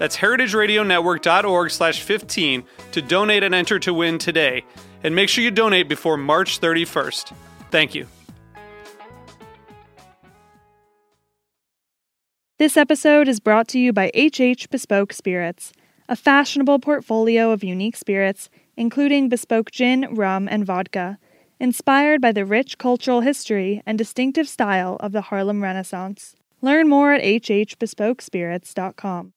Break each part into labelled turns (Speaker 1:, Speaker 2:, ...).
Speaker 1: That's heritageradionetwork.org slash 15 to donate and enter to win today. And make sure you donate before March 31st. Thank you.
Speaker 2: This episode is brought to you by HH Bespoke Spirits, a fashionable portfolio of unique spirits, including bespoke gin, rum, and vodka, inspired by the rich cultural history and distinctive style of the Harlem Renaissance. Learn more at hhbespokespirits.com.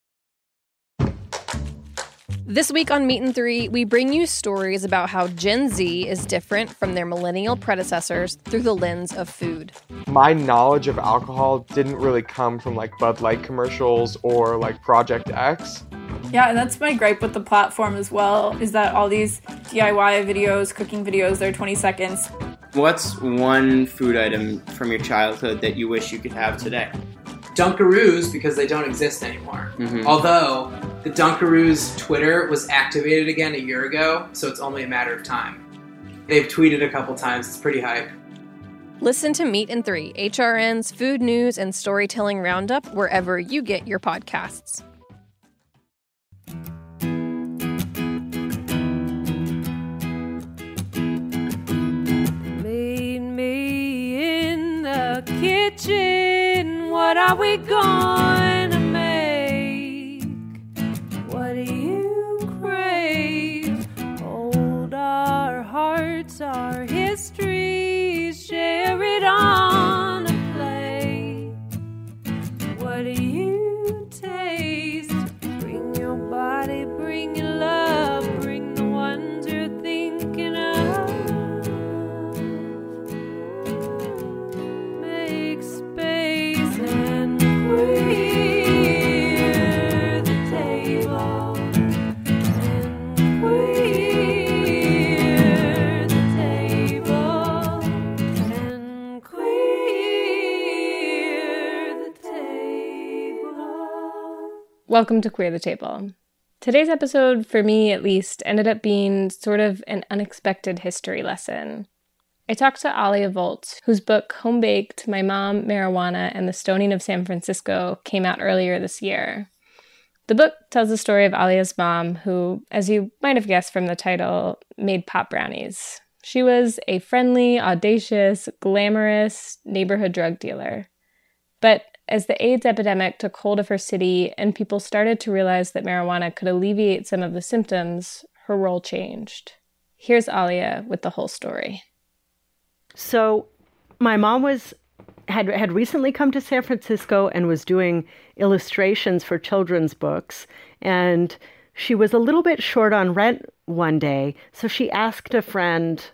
Speaker 3: This week on Meat and Three, we bring you stories about how Gen Z is different from their millennial predecessors through the lens of food.
Speaker 4: My knowledge of alcohol didn't really come from like Bud Light commercials or like Project X.
Speaker 5: Yeah, and that's my gripe with the platform as well, is that all these DIY videos, cooking videos, they're 20 seconds.
Speaker 6: What's one food item from your childhood that you wish you could have today?
Speaker 7: Dunkaroos because they don't exist anymore.
Speaker 6: Mhm.
Speaker 7: Although the Dunkaroos Twitter was activated again a year ago, so it's only a matter of time. They've tweeted a couple times. It's pretty hype.
Speaker 3: Listen to Meat and Three, HRN's food news and storytelling roundup wherever you get your podcasts.
Speaker 8: Meet me in the kitchen. What are we going to make? What do you crave? Hold our hearts, our histories,
Speaker 9: Welcome to Queer the Table. Today's episode, for me at least, ended up being sort of an unexpected history lesson. I talked to Alia Volz, whose book Home Baked My Mom, Marijuana, and the Stoning of San Francisco came out earlier this year. The book tells the story of Alia's mom, who, as you might have guessed from the title, made pot brownies. She was a friendly, audacious, glamorous neighborhood drug dealer. But as the AIDS epidemic took hold of her city and people started to realize that marijuana could alleviate some of the symptoms, her role changed. Here's Alia with the whole story.
Speaker 10: So, my mom was had had recently come to San Francisco and was doing illustrations for children's books, and she was a little bit short on rent one day, so she asked a friend,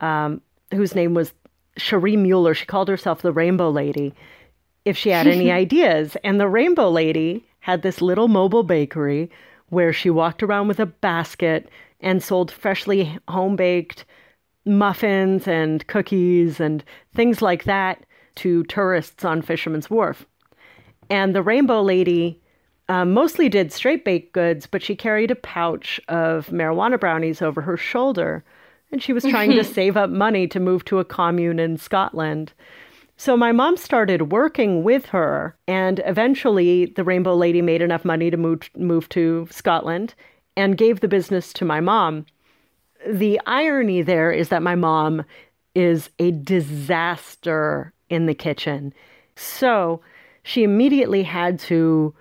Speaker 10: um, whose name was Cherie Mueller. She called herself the Rainbow Lady, if she had any ideas. And the Rainbow Lady had this little mobile bakery where she walked around with a basket and sold freshly home baked muffins and cookies and things like that to tourists on Fisherman's Wharf. And the Rainbow Lady uh, mostly did straight baked goods, but she carried a pouch of marijuana brownies over her shoulder. And she was trying to save up money to move to a commune in Scotland. So my mom started working with her, and eventually the Rainbow Lady made enough money to move, move to Scotland and gave the business to my mom. The irony there is that my mom is a disaster in the kitchen. So she immediately had to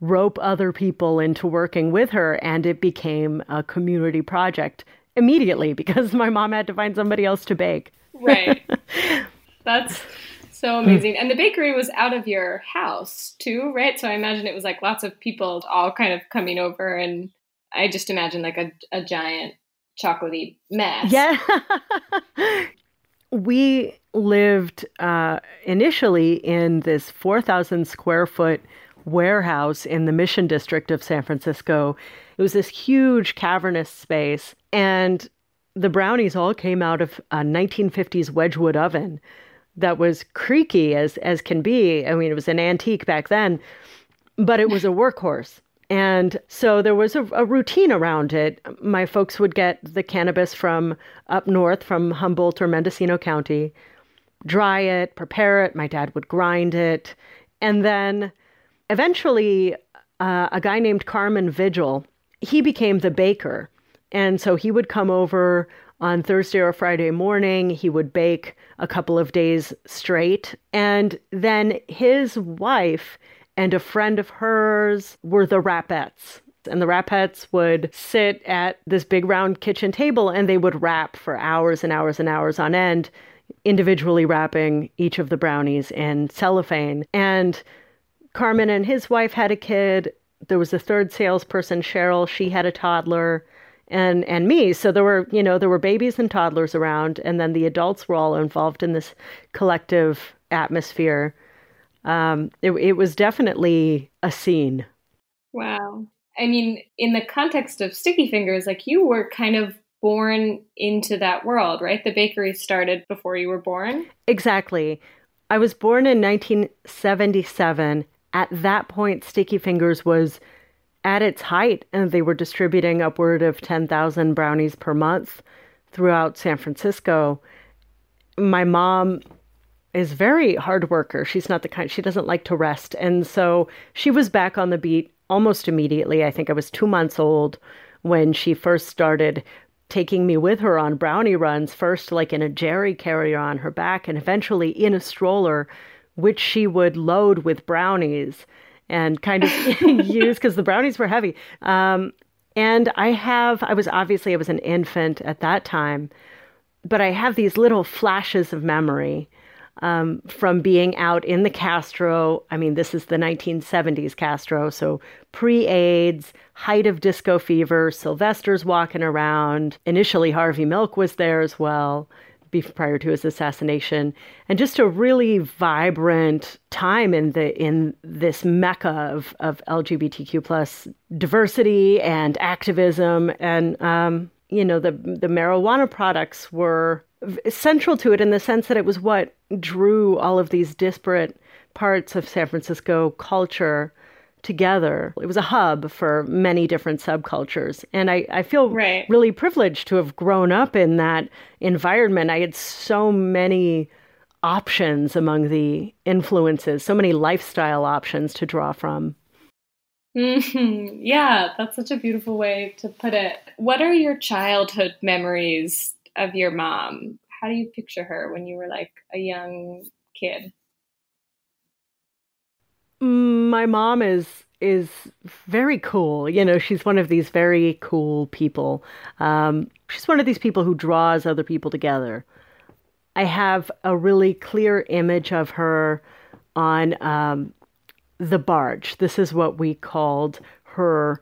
Speaker 10: rope other people into working with her, and it became a community project. immediately because my mom had to find somebody else to bake.
Speaker 9: Right. That's so amazing. And the bakery was out of your house too, right? So I imagine it was like lots of people all kind of coming over and I just imagine like a, a giant chocolatey mess.
Speaker 10: Yeah. we lived uh, initially in this 4,000 square foot warehouse in the Mission District of San Francisco. It was this huge cavernous space, and the brownies all came out of a 1950s Wedgwood oven that was creaky as as can be. I mean, it was an antique back then, but it was a workhorse. And so there was a, a, routine around it. My folks would get the cannabis from up north, from Humboldt or Mendocino County, dry it, prepare it. My dad would grind it. And then eventually, uh, a guy named Carmen Vigil, he became the baker. And so he would come over on Thursday or Friday morning. He would bake a couple of days straight. And then his wife, and a friend of hers were the Rapettes. And the Rapettes would sit at this big round kitchen table and they would wrap for hours and hours and hours on end, individually wrapping each of the brownies in cellophane. And Carmen and his wife had a kid. There was a third salesperson, Cheryl. She had a toddler and and me so there were you know there were babies and toddlers around and then the adults were all involved in this collective atmosphere um, it, it was definitely a scene.
Speaker 9: Wow. I mean, in the context of Sticky Fingers, like you were kind of born into that world, right? The bakery started before you were born.
Speaker 10: Exactly. I was born in 1977. At that point, Sticky Fingers was at its height, and they were distributing upward of 10,000 brownies per month throughout San Francisco. My mom is very hard worker. She's not the kind she doesn't like to rest. And so she was back on the beat almost immediately. I think I was 2 months old when she first started taking me with her on brownie runs, first like in a jerry carrier on her back and eventually in a stroller which she would load with brownies and kind of use because the brownies were heavy. Um, and I have, I was obviously, I was an infant at that time, but I have these little flashes of memory um, from being out in the Castro. I mean, this is the 1970s Castro, so pre AIDS, height of disco fever, Sylvester's walking around. Initially, Harvey Milk was there as well. Prior to his assassination, and just a really vibrant time in the in this mecca of, of LGBTQ plus diversity and activism, and um, you know the the marijuana products were central to it in the sense that it was what drew all of these disparate parts of San Francisco culture together. It was a hub for many different subcultures. And I, I feel
Speaker 9: right.
Speaker 10: really privileged to have grown up in that environment. I had so many options among the influences, so many lifestyle options to draw from.
Speaker 9: Mm-hmm. Yeah, that's such a beautiful way to put it. What are your childhood memories of your mom? How do you picture her when you were like a young kid?
Speaker 10: My mom is is very cool. You know, she's one of these very cool people. Um, she's one of these people who draws other people together. I have a really clear image of her on um, the barge. This is what we called her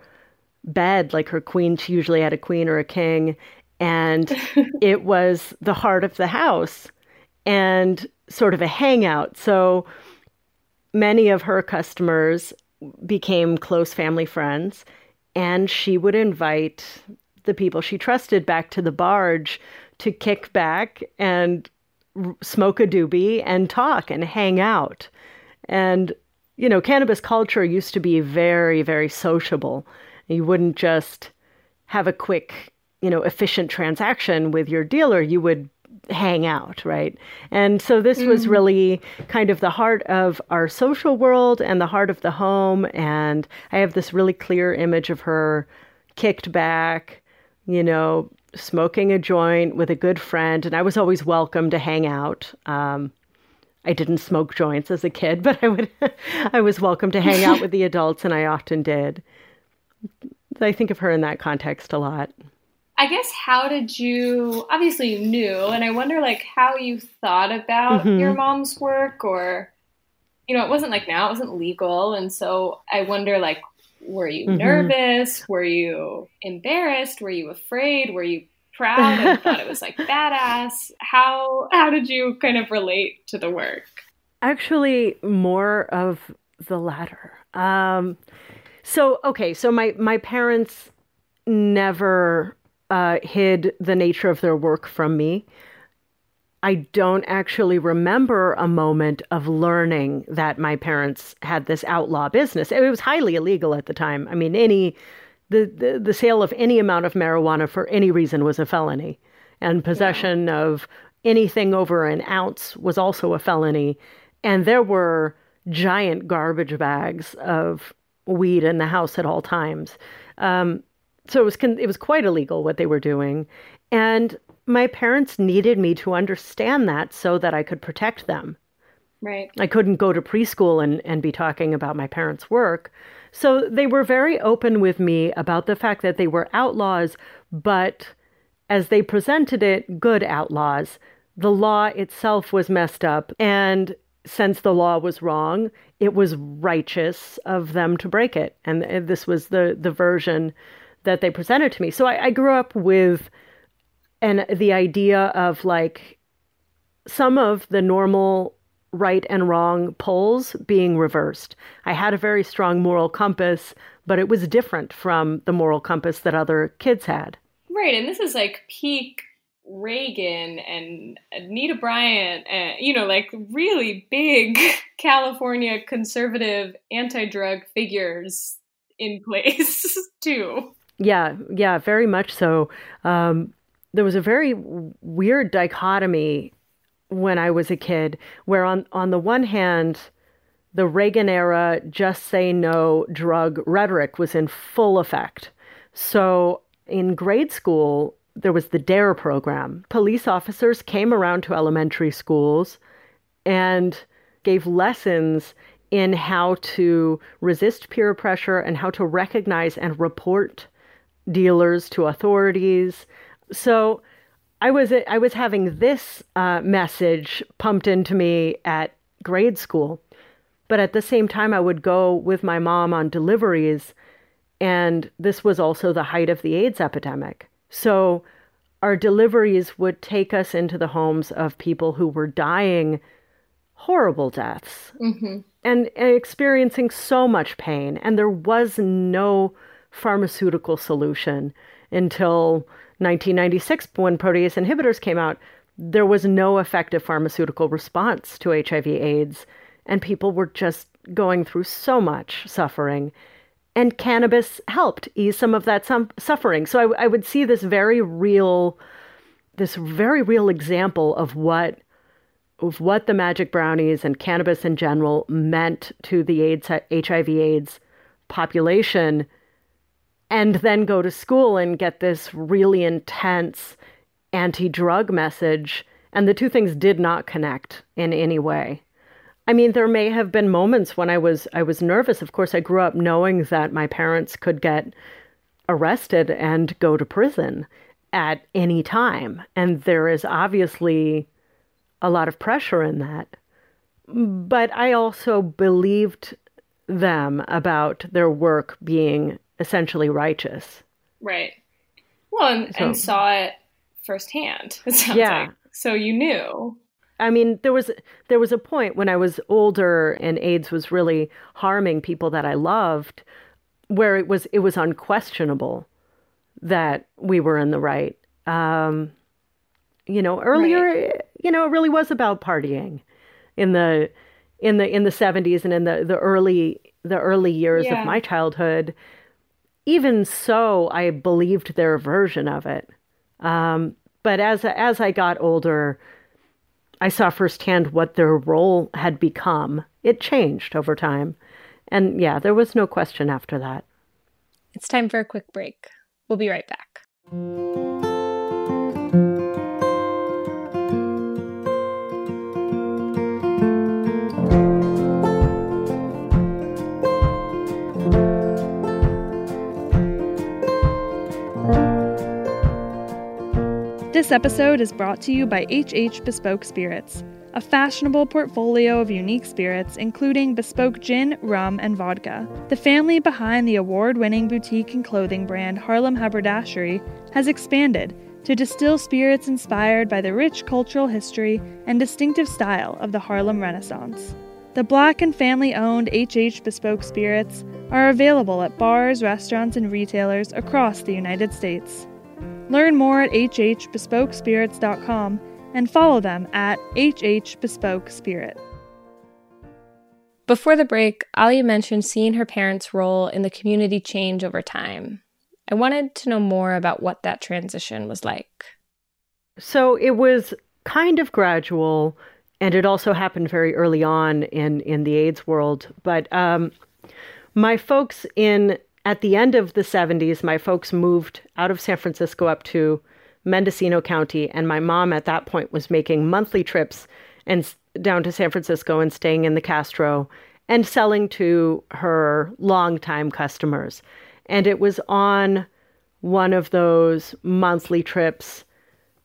Speaker 10: bed, like her queen. She usually had a queen or a king, and it was the heart of the house and sort of a hangout. So many of her customers became close family friends, and she would invite the people she trusted back to the barge to kick back and smoke a doobie and talk and hang out. And, you know, cannabis culture used to be very, very sociable. You wouldn't just have a quick you know efficient transaction with your dealer you would hang out right and so this mm-hmm. was really kind of the heart of our social world and the heart of the home and i have this really clear image of her kicked back you know smoking a joint with a good friend and i was always welcome to hang out um, I didn't smoke joints as a kid, but I would I was welcome to hang out with the adults and I often did. I think of her in that context a lot.
Speaker 9: I guess how did you obviously you knew and I wonder like how you thought about
Speaker 10: Mhm.
Speaker 9: your mom's work or you know it wasn't like now it wasn't legal and so I wonder like were you
Speaker 10: Mhm.
Speaker 9: nervous were you embarrassed were you afraid were you proud and thought it was like badass how how did you kind of relate to the work
Speaker 10: Actually, more of the latter. Um, so, okay, so my my parents never uh, hid the nature of their work from me. I don't actually remember a moment of learning that my parents had this outlaw business. It was highly illegal at the time. I mean, any the, the, the sale of any amount of marijuana for any reason was a felony, and possession of anything over an ounce was also a felony. And there were giant garbage bags of weed in the house at all times. Um, so it was con- it was quite illegal what they were doing, and my parents needed me to understand that so that I could protect them.
Speaker 9: right
Speaker 10: I couldn't go to preschool and, and be talking about my parents' work. So they were very open with me about the fact that they were outlaws, but as they presented it, good outlaws. The law itself was messed up. And since the law was wrong, it was righteous of them to break it. And this was the, the version that they presented to me. So I, I grew up with and the idea of like some of the normal right and wrong poles being reversed. I had a very strong moral compass, but it was different from the moral compass that other kids had.
Speaker 9: Right, and this is like peak Reagan and Anita Bryant, and you know, like really big California conservative anti-drug figures in place too.
Speaker 10: Yeah, yeah, very much so. Um, there was a very weird dichotomy when I was a kid, where on on the one hand, the Reagan era just say no drug rhetoric was in full effect. So in grade school, there was the DARE program. Police officers came around to elementary schools and gave lessons in how to resist peer pressure and how to recognize and report dealers to authorities. So I was I was having this uh, message pumped into me at grade school, but at the same time I would go with my mom on deliveries, and this was also the height of the AIDS epidemic. So our deliveries would take us into the homes of people who were dying horrible deaths
Speaker 9: Mm-hmm.
Speaker 10: and, and experiencing so much pain. And there was no pharmaceutical solution until 1996 when protease inhibitors came out. There was no effective pharmaceutical response to HIV AIDS, and people were just going through so much suffering. And cannabis helped ease some of that suffering. So I would see this very real, this very real example of what of what the magic brownies and cannabis in general meant to the AIDS, HIV AIDS population, and then go to school and get this really intense anti drug message. And the two things did not connect in any way. I mean, there may have been moments when I was I was nervous. Of course, I grew up knowing that my parents could get arrested and go to prison at any time, and there is obviously a lot of pressure in that. But I also believed them about their work being essentially righteous.
Speaker 9: Right. Well, and, and saw it firsthand. It sounds
Speaker 10: Yeah.
Speaker 9: like so you knew.
Speaker 10: I mean, there was there was a point when I was older and AIDS was really harming people that I loved, where it was it was unquestionable that we were in the right. Um, you know, earlier, you know, it really was about partying in the in the in the seventies and in the the early the early years
Speaker 9: Yeah.
Speaker 10: of my childhood. Even so, I believed their version of it. Um, but as as I got older, I saw firsthand what their role had become. It changed over time. And yeah, there was no question after that.
Speaker 9: It's time for a quick break. We'll be right back.
Speaker 2: Episode is brought to you by HH Bespoke Spirits, a fashionable portfolio of unique spirits, including bespoke gin, rum, and vodka. The family behind the award winning boutique and clothing brand Harlem Haberdashery has expanded to distill spirits inspired by the rich cultural history and distinctive style of the Harlem Renaissance. The black and family owned HH Bespoke Spirits are available at bars, restaurants, and retailers across the United States. Learn more at hhbespokespirits.com and follow them at hhbespokespirit.
Speaker 9: Before the break, Alia mentioned seeing her parents' role in the community change over time. I wanted to know more about what that transition was like.
Speaker 10: So it was kind of gradual, and it also happened very early on in, in the AIDS world. But um, my folks in at the end of the 70s, my folks moved out of San Francisco up to Mendocino County, and my mom at that point was making monthly trips and down to San Francisco and staying in the Castro and selling to her longtime customers. And it was on one of those monthly trips.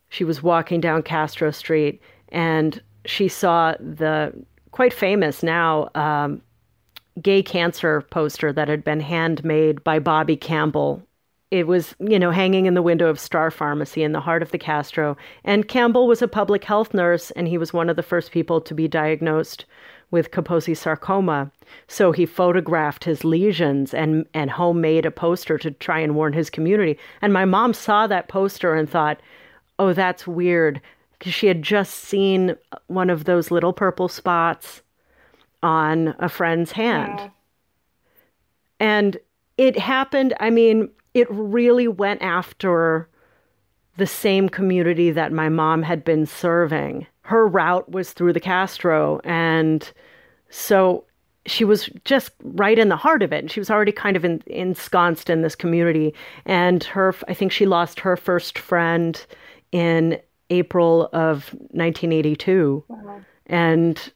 Speaker 10: She was walking down Castro Street and she saw the quite famous now um, gay cancer poster that had been handmade by Bobby Campbell. It was, you know, hanging in the window of Star Pharmacy in the heart of the Castro. And Campbell was a public health nurse, and he was one of the first people to be diagnosed with Kaposi sarcoma. So he photographed his lesions and, and homemade a poster to try and warn his community. And my mom saw that poster and thought, oh, that's weird. Because she had just seen one of those little purple spots on a friend's hand. And it happened, I mean, it really went after the same community that my mom had been serving. Her route was through the Castro. And so she was just right in the heart of it. And she was already kind of in, ensconced in this community. And her, I think she lost her first friend in April of 1982. And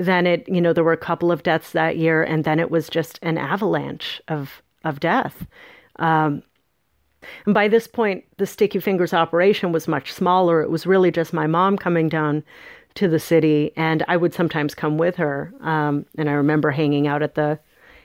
Speaker 10: then it, you know, there were a couple of deaths that year, and then it was just an avalanche of of death. Um, and by this point, the Sticky Fingers operation was much smaller. It was really just my mom coming down to the city, and I would sometimes come with her. Um, and I remember hanging out at the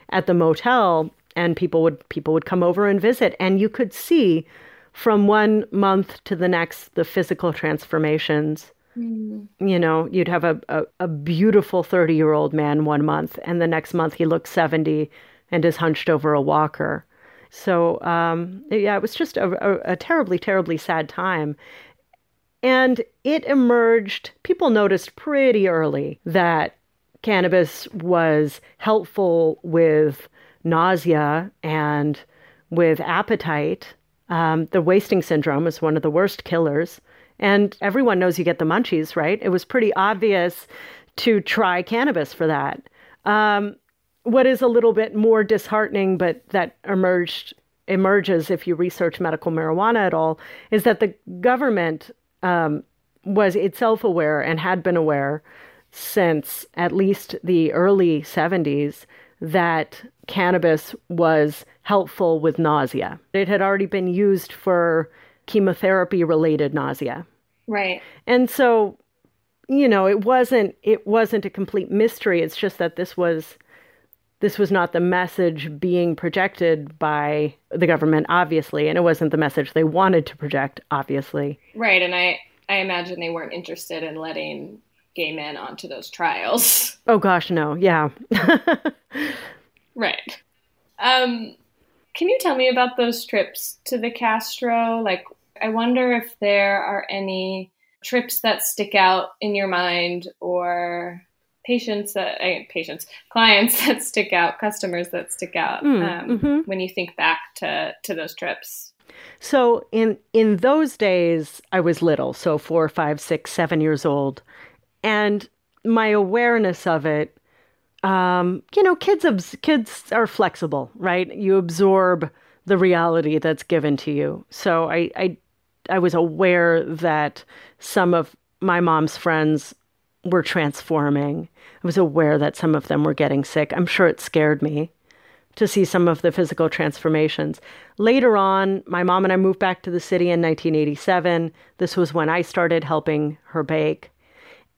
Speaker 10: at the motel, and people would people would come over and visit, and you could see from one month to the next the physical transformations. You know, you'd have a, a, a beautiful 30 year old man one month, and the next month he looks 70 and is hunched over a walker. So, um, yeah, it was just a, a, a terribly, terribly sad time. And it emerged, people noticed pretty early that cannabis was helpful with nausea and with appetite. Um, the wasting syndrome is one of the worst killers. And everyone knows you get the munchies, right? It was pretty obvious to try cannabis for that. Um, what is a little bit more disheartening, but that emerged emerges if you research medical marijuana at all, is that the government um, was itself aware and had been aware since at least the early 70s that cannabis was helpful with nausea. It had already been used for chemotherapy related nausea.
Speaker 9: Right.
Speaker 10: And so, you know, it wasn't it wasn't a complete mystery. It's just that this was this was not the message being projected by the government obviously, and it wasn't the message they wanted to project obviously.
Speaker 9: Right. And I, I imagine they weren't interested in letting gay men onto those trials.
Speaker 10: Oh gosh, no. Yeah.
Speaker 9: Right. Um, can you tell me about those trips to the Castro? Like, I wonder if there are any trips that stick out in your mind or patients that eh, patients clients that stick out customers that stick out
Speaker 10: Mm,
Speaker 9: um,
Speaker 10: mhm.
Speaker 9: when you think back to to those trips
Speaker 10: So in in those days, I was little, so four, five, six, seven years old, and my awareness of it, um, you know, kids abs- kids are flexible, right? You absorb the reality that's given to you. So I I I was aware that some of my mom's friends were transforming. I was aware that some of them were getting sick. I'm sure it scared me to see some of the physical transformations. Later on, my mom and I moved back to the city in 1987. This was when I started helping her bake.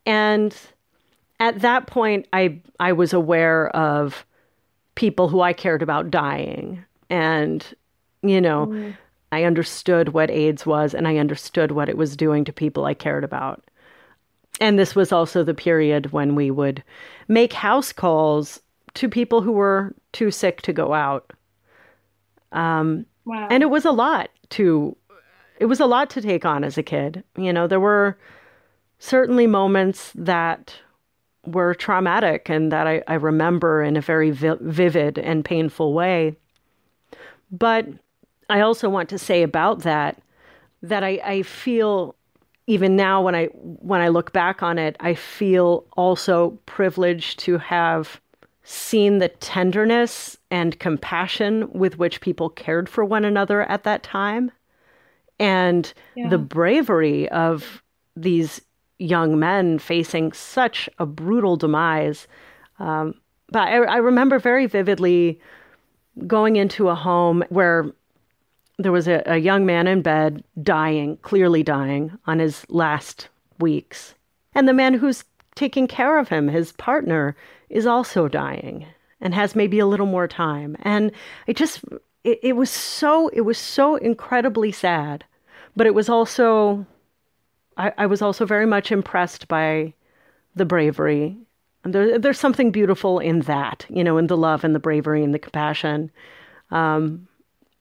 Speaker 10: And at that point, I, I was aware of people who I cared about dying. And, you know, I understood what AIDS was and I understood what it was doing to people I cared about. And this was also the period when we would make house calls to people who were too sick to go out. Um,
Speaker 5: Wow.
Speaker 10: and it was a lot to it was a lot to take on as a kid. You know, there were certainly moments that were traumatic and that I, I remember in a very vi- vivid and painful way. But I also want to say about that that I, I feel even now when I when I look back on it, I feel also privileged to have seen the tenderness and compassion with which people cared for one another at that time and the bravery of these young men facing such a brutal demise. Um, but I, I remember very vividly going into a home where there was a, a young man in bed dying, clearly dying on his last weeks. And the man who's taking care of him, his partner, is also dying and has maybe a little more time. And it just it, it was so it was so incredibly sad. But it was also I, I was also very much impressed by the bravery. And there, there's something beautiful in that, you know, in the love and the bravery and the compassion. Um,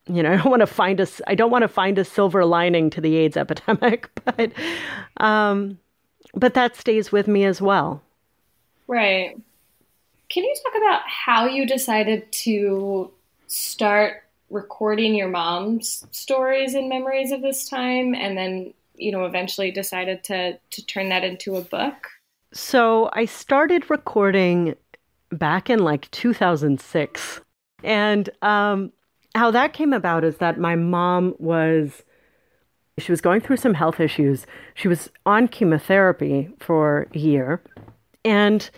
Speaker 10: you know, I don't want to find a, I don't want to find a silver lining to the AIDS epidemic, but, um, but that stays with me as well.
Speaker 9: Right. Can you talk about how you decided to start recording your mom's stories and memories of this time and then, you know, eventually decided to to turn that into a book?
Speaker 10: So I started recording back in like 2006. And um, how that came about is that my mom was she was going through some health issues. She was on chemotherapy for a year. And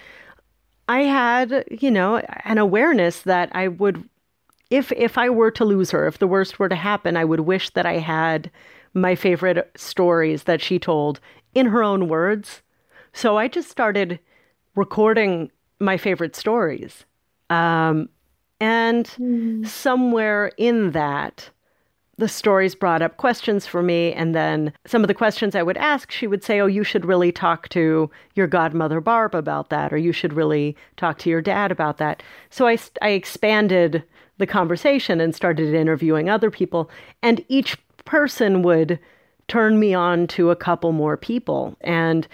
Speaker 10: I had, you know, an awareness that I would if if I were to lose her, if the worst were to happen, I would wish that I had my favorite stories that she told in her own words. So I just started recording my favorite stories. Um, and somewhere in that, the stories brought up questions for me. And then some of the questions I would ask, she would say, Oh, you should really talk to your godmother Barb about that, or you should really talk to your dad about that. So I, I expanded the conversation and started interviewing other people. And each person would turn me on to a couple more people. And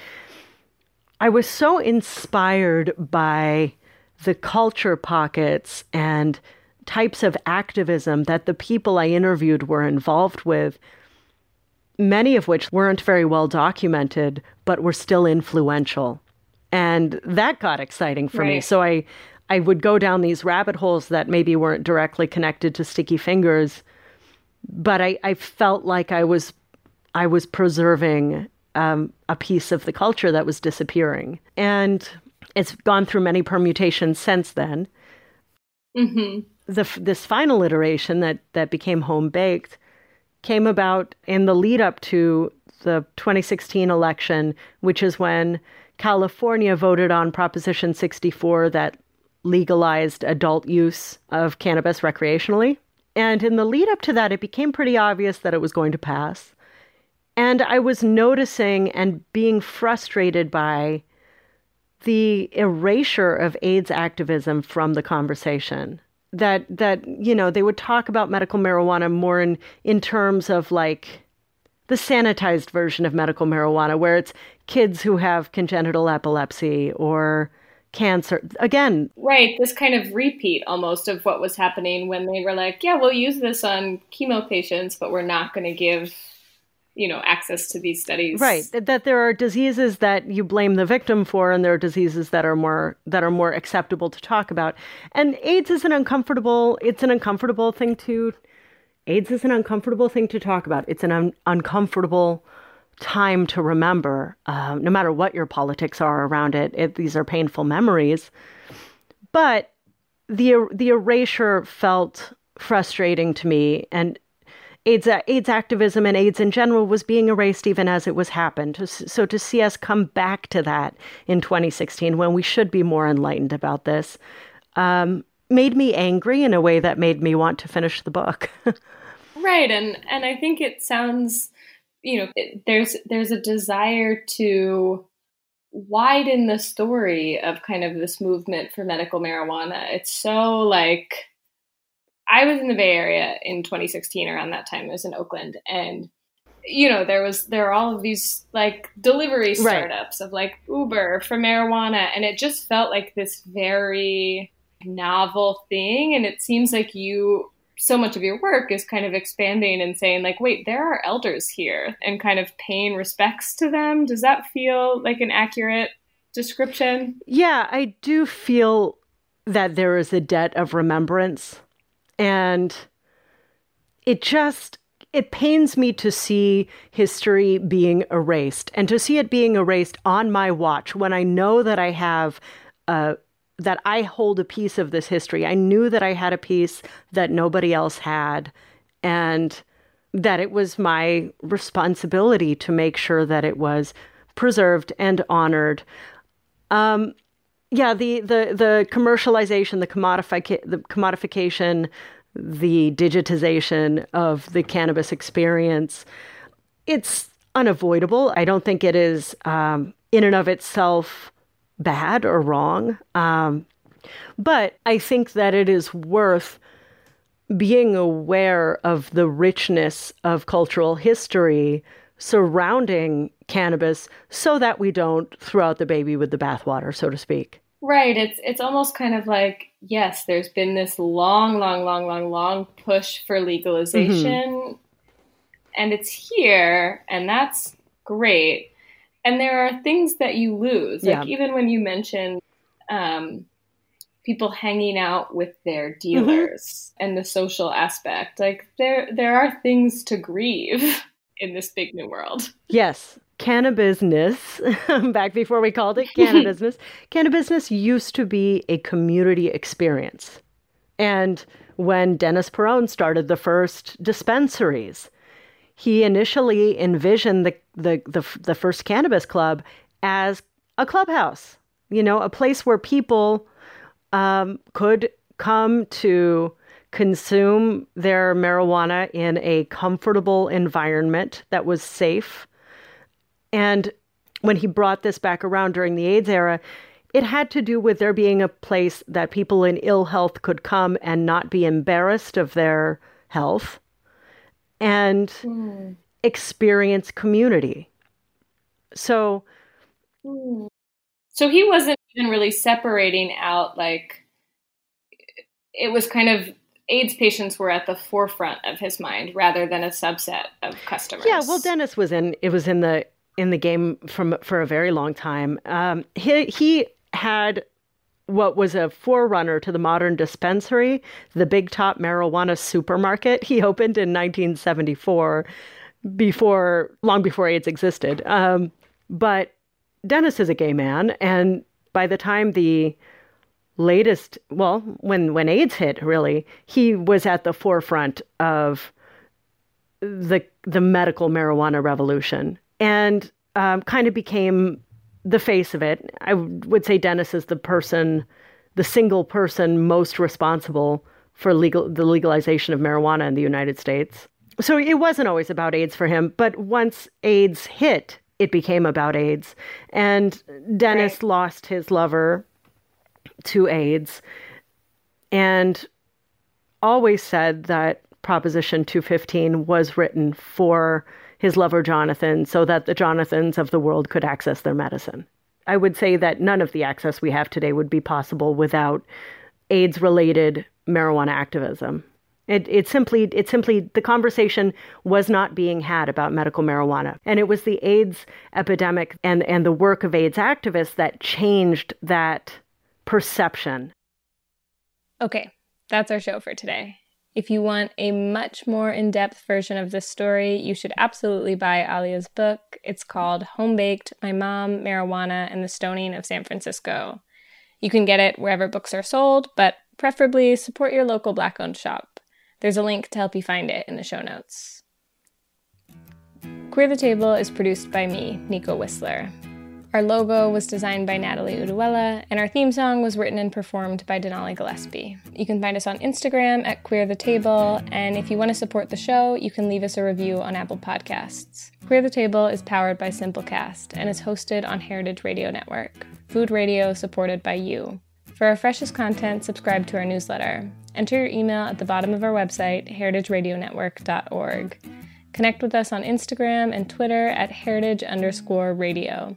Speaker 10: I was so inspired by the culture pockets and types of activism that the people I interviewed were involved with, many of which weren't very well documented, but were still influential. And that got exciting for me. So I, I would go down these rabbit holes that maybe weren't directly connected to Sticky Fingers, but I, I felt like I was I was preserving um, a piece of the culture that was disappearing. And it's gone through many permutations since then.
Speaker 9: Mm-hmm.
Speaker 10: The, this final iteration that, that became home baked came about in the lead up to the 2016 election, which is when California voted on Proposition 64 that legalized adult use of cannabis recreationally. And in the lead up to that, it became pretty obvious that it was going to pass. And I was noticing and being frustrated by the erasure of AIDS activism from the conversation. That that you know they would talk about medical marijuana more in in terms of like the sanitized version of medical marijuana, where it's kids who have congenital epilepsy or cancer. Again,
Speaker 9: Right, this kind of repeat almost of what was happening when they were like, yeah, we'll use this on chemo patients, but we're not going to give, you know, access to these studies.
Speaker 10: Right. That, there are diseases that you blame the victim for and there are diseases that are more that are more acceptable to talk about. And AIDS is an uncomfortable it's an uncomfortable thing to AIDS is an uncomfortable thing to talk about. It's an un- uncomfortable time to remember, um, no matter what your politics are around it, it. These are painful memories. But the the erasure felt frustrating to me, and AIDS AIDS activism and AIDS in general was being erased even as it was happened. So to see us come back to that in 2016 when we should be more enlightened about this um, made me angry in a way that made me want to finish the book.
Speaker 9: right, and and I think it sounds, you know, it, there's there's a desire to widen the story of kind of this movement for medical marijuana. It's so like I was in the Bay Area in 2016 around that time. I was in Oakland and you know, there was there are all of these like delivery startups right. of like Uber for marijuana and it just felt like this very novel thing and it seems like you so much of your work is kind of expanding and saying like wait there are elders here and kind of paying respects to them. Does that feel like an accurate description?
Speaker 10: Yeah i do feel that there is a debt of remembrance and it just it pains me to see history being erased and to see it being erased on my watch when I know that I have uh, that I hold a piece of this history. I knew that I had a piece that nobody else had, and that it was my responsibility to make sure that it was preserved and honored. Um, yeah, the the the commercialization, the commodification, the commodification, the digitization of the cannabis experience, it's unavoidable. I don't think it is um, in and of itself bad or wrong, um, but I think that it is worth being aware of the richness of cultural history surrounding cannabis so that we don't throw out the baby with the bathwater, so to speak.
Speaker 9: Right. It's it's almost kind of like yes, there's been this long, long, long, long, long push for legalization, mm-hmm. and it's here, and that's great. And there are things that you lose, like even when you mention um, people hanging out with their mm-hmm. dealers mm-hmm. and the social aspect, like there there are things to grieve in this big new world.
Speaker 10: Yes, cannabusiness, back before we called it cannabusiness, cannabusiness used to be a community experience. And when Dennis Peron started the first dispensaries, he initially envisioned the, the, the, the first cannabis club as a clubhouse, you know, a place where people um, could come to consume their marijuana in a comfortable environment that was safe. And when he brought this back around during the AIDS era, it had to do with there being a place that people in ill health could come and not be embarrassed of their health and mm. experience community. So
Speaker 9: hmm. so he wasn't even really separating out like it was kind of AIDS patients were at the forefront of his mind rather than a subset of customers.
Speaker 10: Yeah, well Dennis was in it was in the in the game from for a very long time. Um, he he had what was a forerunner to the modern dispensary, the Big Top Marijuana Supermarket. He opened in 1974, before long before AIDS existed. Um, but Dennis is a gay man, and by the time the latest, well, when when AIDS hit, really, he was at the forefront of the the medical marijuana revolution and um, kind of became the face of it. I would say Dennis is the person, the single person most responsible for legal the legalization of marijuana in the United States. So it wasn't always about AIDS for him, but once AIDS hit, it became about AIDS. And Dennis right. lost his lover to AIDS and always said that Proposition 215 was written for his lover Jonathan so that the Jonathans of the world could access their medicine. I would say that none of the access we have today would be possible without AIDS related marijuana activism. It, it simply, it simply, the conversation was not being had about medical marijuana. And it was the AIDS epidemic and, and the work of AIDS activists that changed that perception.
Speaker 9: Okay, that's our show for today. If you want a much more in depth version of this story, you should absolutely buy Alia's book. It's called Home Baked My Mom, Marijuana, and the Stoning of San Francisco. You can get it wherever books are sold, but
Speaker 11: Preferably support your local black owned shop. There's a link to help you find it in the show notes. Queer the Table is produced by me, Nico Whistler. Our logo was designed by Natalie Uduella, and our theme song was written and performed by Denali Gillespie. You can find us on Instagram at Queer the Table, and if you want to support the show, you can leave us a review on Apple Podcasts. Queer the Table is powered by Simplecast and is hosted on Heritage Radio Network, food radio supported by you. For our freshest content, subscribe to our newsletter. Enter your email at the bottom of our website, heritageradionetwork.org. Connect with us on Instagram and Twitter at heritage underscore radio.